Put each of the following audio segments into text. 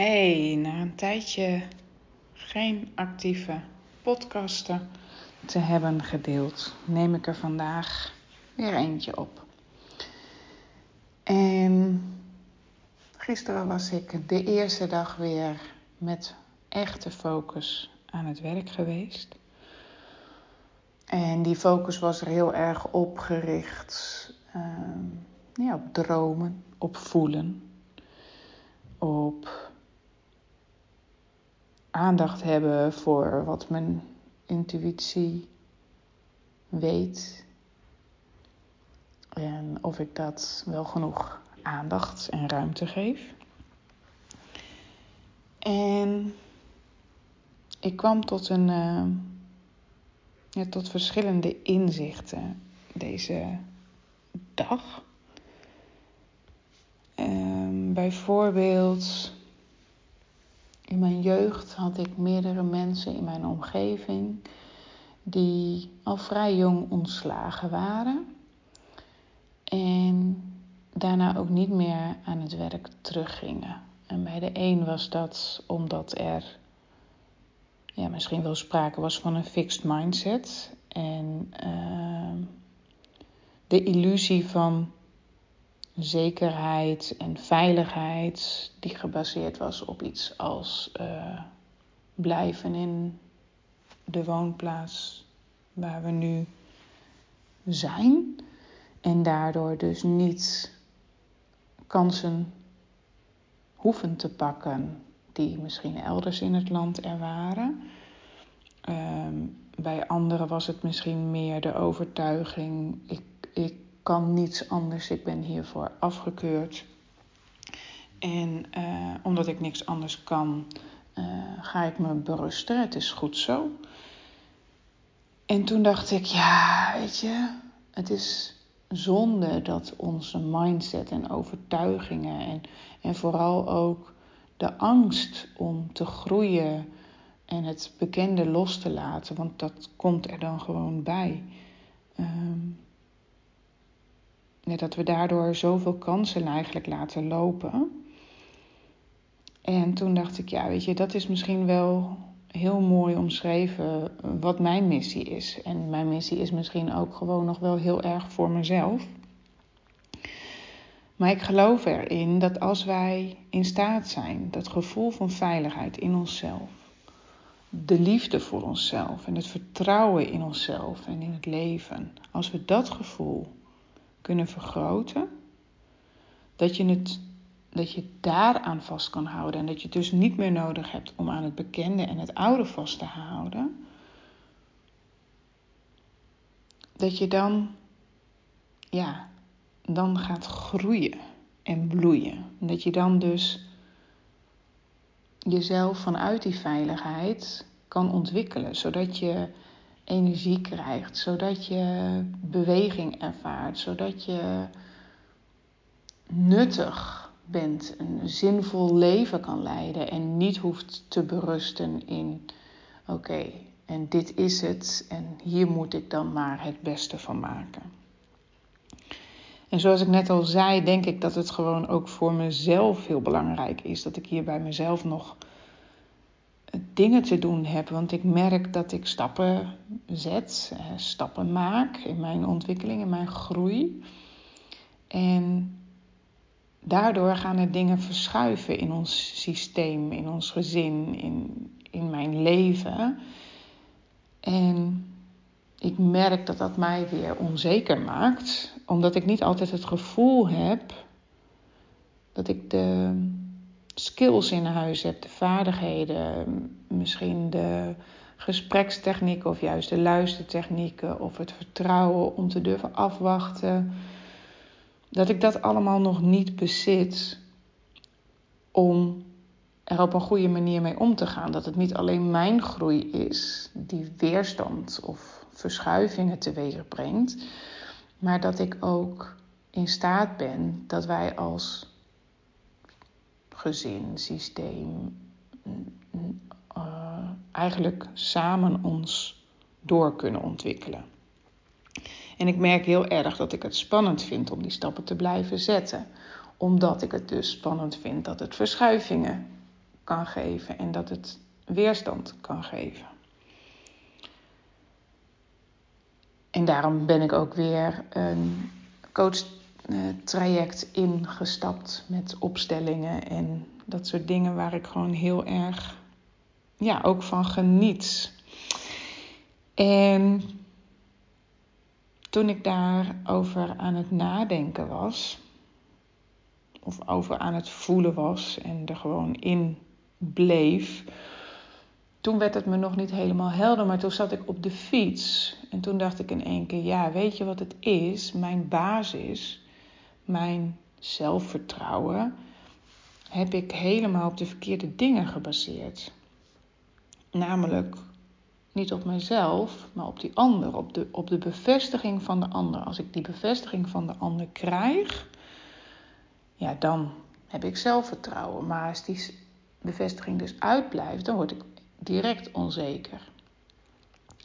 Hey, na een tijdje geen actieve podcasten te hebben gedeeld, neem ik er vandaag weer eentje op. En gisteren was ik de eerste dag weer met echte focus aan het werk geweest. En die focus was er heel erg op gericht uh, ja, op dromen, op voelen, op aandacht hebben voor wat mijn intuïtie weet. En of ik dat wel genoeg aandacht en ruimte geef. En ik kwam tot een. Uh, ja, tot verschillende inzichten deze dag. Um, bijvoorbeeld in mijn jeugd had ik meerdere mensen in mijn omgeving die al vrij jong ontslagen waren. En daarna ook niet meer aan het werk teruggingen. En bij de een was dat omdat er ja, misschien wel sprake was van een fixed mindset. En uh, de illusie van zekerheid en veiligheid die gebaseerd was op iets als uh, blijven in de woonplaats waar we nu zijn en daardoor dus niet kansen hoeven te pakken die misschien elders in het land er waren. Um, bij anderen was het misschien meer de overtuiging: ik, ik kan niets anders, ik ben hiervoor afgekeurd. En uh, omdat ik niks anders kan, uh, ga ik me berusten. Het is goed zo. En toen dacht ik, ja, weet je, het is zonde dat onze mindset en overtuigingen en, en vooral ook de angst om te groeien en het bekende los te laten, want dat komt er dan gewoon bij. Um, dat we daardoor zoveel kansen eigenlijk laten lopen. En toen dacht ik, ja, weet je, dat is misschien wel heel mooi omschreven wat mijn missie is. En mijn missie is misschien ook gewoon nog wel heel erg voor mezelf. Maar ik geloof erin dat als wij in staat zijn, dat gevoel van veiligheid in onszelf, de liefde voor onszelf en het vertrouwen in onszelf en in het leven, als we dat gevoel kunnen vergroten, dat je het dat je daaraan vast kan houden en dat je het dus niet meer nodig hebt om aan het bekende en het oude vast te houden, dat je dan, ja, dan gaat groeien en bloeien. Dat je dan dus jezelf vanuit die veiligheid kan ontwikkelen, zodat je energie krijgt, zodat je beweging ervaart, zodat je nuttig bent, een zinvol leven kan leiden en niet hoeft te berusten in oké, en dit is het en hier moet ik dan maar het beste van maken. En zoals ik net al zei, denk ik dat het gewoon ook voor mezelf heel belangrijk is dat ik hier bij mezelf nog dingen te doen heb. Want ik merk dat ik stappen zet, eh, stappen maak in mijn ontwikkeling, in mijn groei. En daardoor gaan er dingen verschuiven in ons systeem, in ons gezin, in, in mijn leven. En ik merk dat dat mij weer onzeker maakt, omdat ik niet altijd het gevoel heb dat ik de skills in huis heb, de vaardigheden, misschien de gesprekstechnieken of juist de luistertechnieken of het vertrouwen om te durven afwachten, dat ik dat allemaal nog niet bezit om er op een goede manier mee om te gaan. Dat het niet alleen mijn groei is die weerstand of verschuivingen teweeg brengt, maar dat ik ook in staat ben dat wij als gezin, systeem, uh, eigenlijk samen ons door kunnen ontwikkelen. En ik merk heel erg dat ik het spannend vind om die stappen te blijven zetten, omdat ik het dus spannend vind dat het verschuivingen kan geven en dat het weerstand kan geven. En daarom ben ik ook weer een coach-traject ingestapt met opstellingen en dat soort dingen waar ik gewoon heel erg ja, ook van geniet. En toen ik daarover aan het nadenken was, of over aan het voelen was en er gewoon in bleef, toen werd het me nog niet helemaal helder, maar toen zat ik op de fiets en toen dacht ik in één keer: ja, weet je wat het is? Mijn basis, mijn zelfvertrouwen, heb ik helemaal op de verkeerde dingen gebaseerd. Namelijk niet op mezelf, maar op die ander, op de, op de bevestiging van de ander. Als ik die bevestiging van de ander krijg, ja, dan heb ik zelfvertrouwen. Maar als die bevestiging dus uitblijft, dan word ik direct onzeker.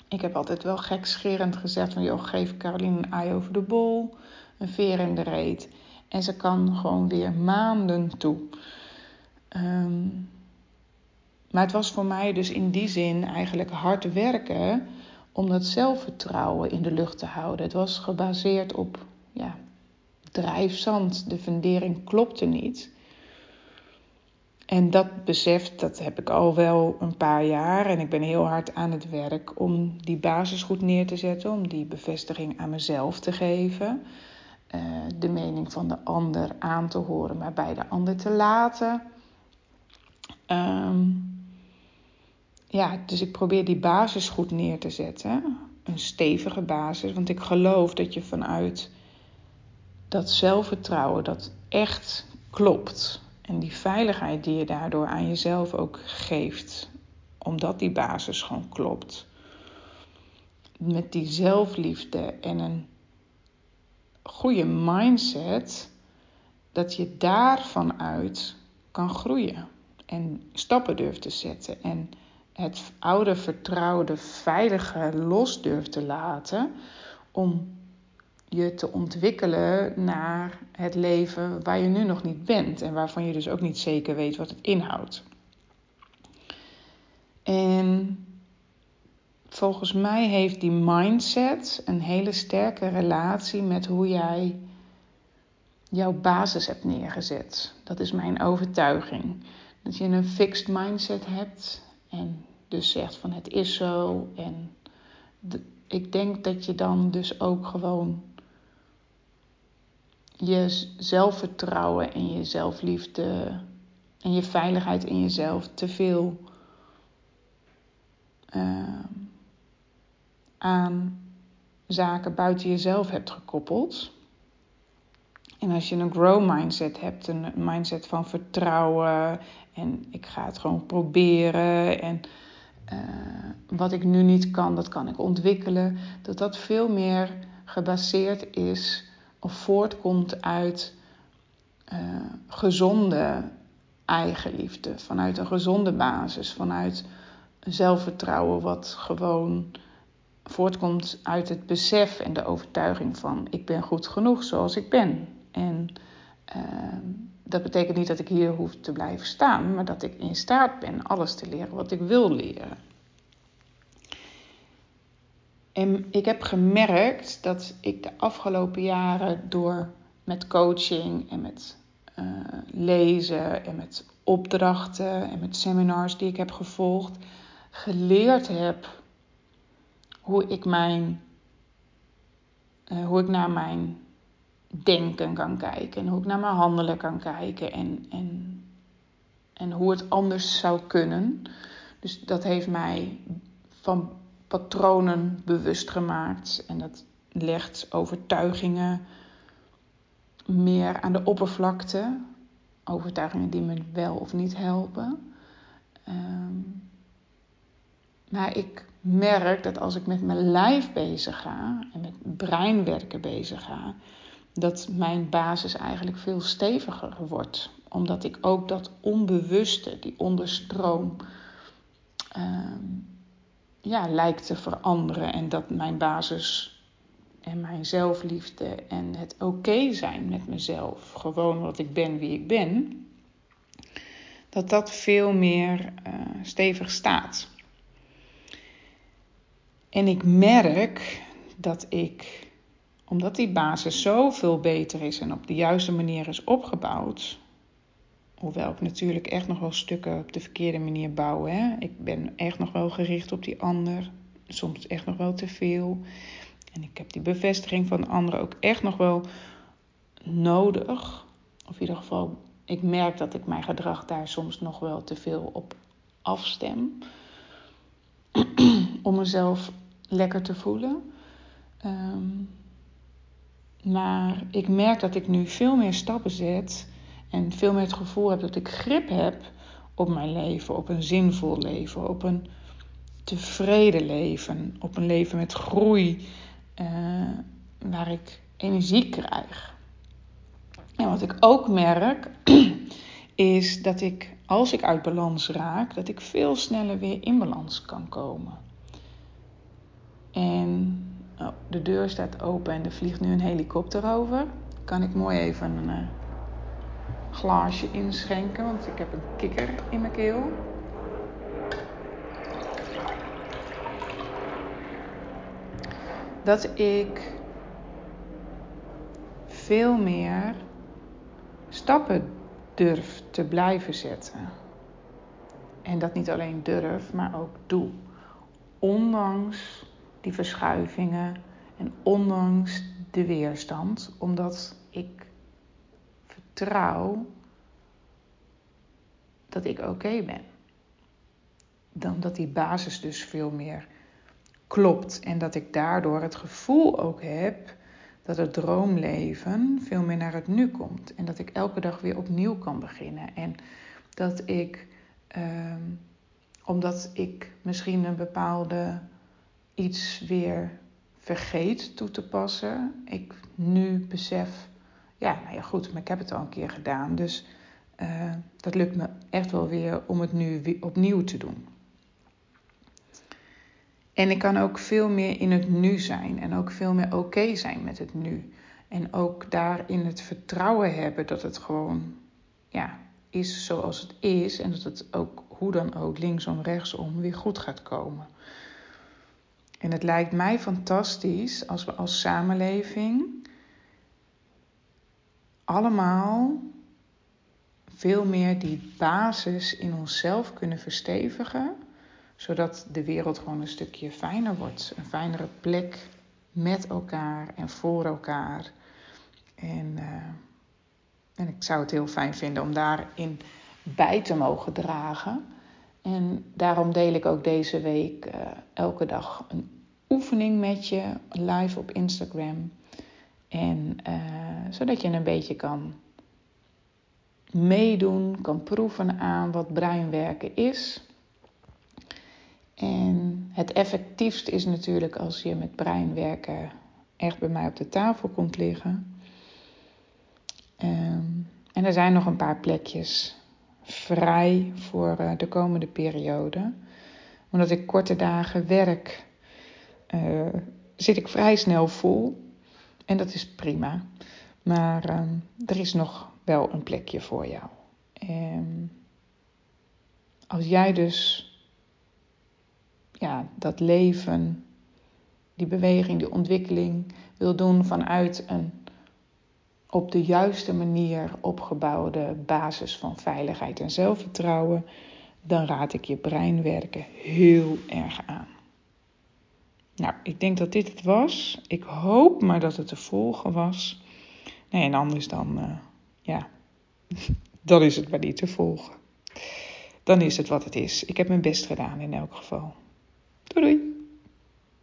Ik heb altijd wel gekscherend gezegd van... joh, geef Caroline een ei over de bol, een veer in de reet. En ze kan gewoon weer maanden toe. Um, maar het was voor mij dus in die zin eigenlijk hard werken om dat zelfvertrouwen in de lucht te houden. Het was gebaseerd op ja, drijfzand. De fundering klopte niet. En dat besef, dat heb ik al wel een paar jaar. En ik ben heel hard aan het werk om die basis goed neer te zetten. Om die bevestiging aan mezelf te geven. Uh, de mening van de ander aan te horen, maar bij de ander te laten. Um, ja, dus ik probeer die basis goed neer te zetten. Een stevige basis. Want ik geloof dat je vanuit dat zelfvertrouwen dat echt klopt. En die veiligheid die je daardoor aan jezelf ook geeft. Omdat die basis gewoon klopt. Met die zelfliefde en een goede mindset. Dat je daarvan uit kan groeien. En stappen durft te zetten. En het oude vertrouwde, veilige los durft te laten om je te ontwikkelen naar het leven waar je nu nog niet bent en waarvan je dus ook niet zeker weet wat het inhoudt. En volgens mij heeft die mindset een hele sterke relatie met hoe jij jouw basis hebt neergezet. Dat is mijn overtuiging. Dat je een fixed mindset hebt en dus zegt van het is zo. En ik denk dat je dan dus ook gewoon je zelfvertrouwen en je zelfliefde en je veiligheid in jezelf te veel uh, aan zaken buiten jezelf hebt gekoppeld. En als je een grow mindset hebt, een mindset van vertrouwen en ik ga het gewoon proberen en uh, wat ik nu niet kan, dat kan ik ontwikkelen, dat dat veel meer gebaseerd is of voortkomt uit uh, gezonde eigenliefde, vanuit een gezonde basis, vanuit zelfvertrouwen wat gewoon voortkomt uit het besef en de overtuiging van ik ben goed genoeg zoals ik ben. En uh, dat betekent niet dat ik hier hoef te blijven staan, maar dat ik in staat ben alles te leren wat ik wil leren. En ik heb gemerkt dat ik de afgelopen jaren door met coaching en met uh, lezen en met opdrachten en met seminars die ik heb gevolgd, geleerd heb hoe ik mijn, uh, hoe ik naar mijn denken kan kijken en hoe ik naar mijn handelen kan kijken en, en, en hoe het anders zou kunnen. Dus dat heeft mij van patronen bewust gemaakt en dat legt overtuigingen meer aan de oppervlakte. Overtuigingen die me wel of niet helpen. Um, maar ik merk dat als ik met mijn lijf bezig ga en met breinwerken bezig ga, dat mijn basis eigenlijk veel steviger wordt. Omdat ik ook dat onbewuste, die onderstroom, uh, ja, lijkt te veranderen. En dat mijn basis en mijn zelfliefde en het oké zijn met mezelf, gewoon wat ik ben wie ik ben, dat dat veel meer uh, stevig staat. En ik merk dat ik, omdat die basis zoveel beter is en op de juiste manier is opgebouwd, hoewel ik natuurlijk echt nog wel stukken op de verkeerde manier bouw. Hè? Ik ben echt nog wel gericht op die ander, soms echt nog wel te veel. En ik heb die bevestiging van anderen ook echt nog wel nodig. Of in ieder geval, ik merk dat ik mijn gedrag daar soms nog wel te veel op afstem. Om mezelf lekker te voelen. Ehm, maar ik merk dat ik nu veel meer stappen zet en veel meer het gevoel heb dat ik grip heb op mijn leven, op een zinvol leven, op een tevreden leven, op een leven met groei, uh, waar ik energie krijg. En wat ik ook merk, is dat ik, als ik uit balans raak, dat ik veel sneller weer in balans kan komen. En oh, de deur staat open en er vliegt nu een helikopter over. Kan ik mooi even een uh, glaasje inschenken, want ik heb een kikker in mijn keel. Dat ik veel meer stappen durf te blijven zetten. En dat niet alleen durf, maar ook doe. Ondanks die verschuivingen en ondanks de weerstand, omdat ik vertrouw dat ik oké ben. Dan dat die basis dus veel meer klopt en dat ik daardoor het gevoel ook heb dat het droomleven veel meer naar het nu komt en dat ik elke dag weer opnieuw kan beginnen en dat ik, ehm, omdat ik misschien een bepaalde iets weer vergeet toe te passen, ik nu besef, ja, nou ja, goed, maar ik heb het al een keer gedaan, dus uh, dat lukt me echt wel weer om het nu opnieuw te doen. En ik kan ook veel meer in het nu zijn en ook veel meer oké zijn met het nu. En ook daarin het vertrouwen hebben dat het gewoon ja, is zoals het is en dat het ook hoe dan ook linksom, rechtsom weer goed gaat komen. En het lijkt mij fantastisch als we als samenleving allemaal veel meer die basis in onszelf kunnen verstevigen, zodat de wereld gewoon een stukje fijner wordt. Een fijnere plek met elkaar en voor elkaar. En, uh, en ik zou het heel fijn vinden om daarin bij te mogen dragen. En daarom deel ik ook deze week uh, elke dag een oefening met je live op Instagram. En uh, zodat je een beetje kan meedoen, kan proeven aan wat breinwerken is. En het effectiefst is natuurlijk als je met breinwerken echt bij mij op de tafel komt liggen. Um, en er zijn nog een paar plekjes vrij voor uh, de komende periode. Omdat ik korte dagen werk, uh, zit ik vrij snel vol. En dat is prima. Maar uh, er is nog wel een plekje voor jou. En als jij dus ja, dat leven, die beweging, die ontwikkeling wil doen vanuit een op de juiste manier opgebouwde basis van veiligheid en zelfvertrouwen, dan raad ik je breinwerken heel erg aan. Nou, ik denk dat dit het was. Ik hoop maar dat het te volgen was. Nee, en anders dan, uh, ja, dan is het maar niet te volgen. Dan is het wat het is. Ik heb mijn best gedaan in elk geval. Doei doei!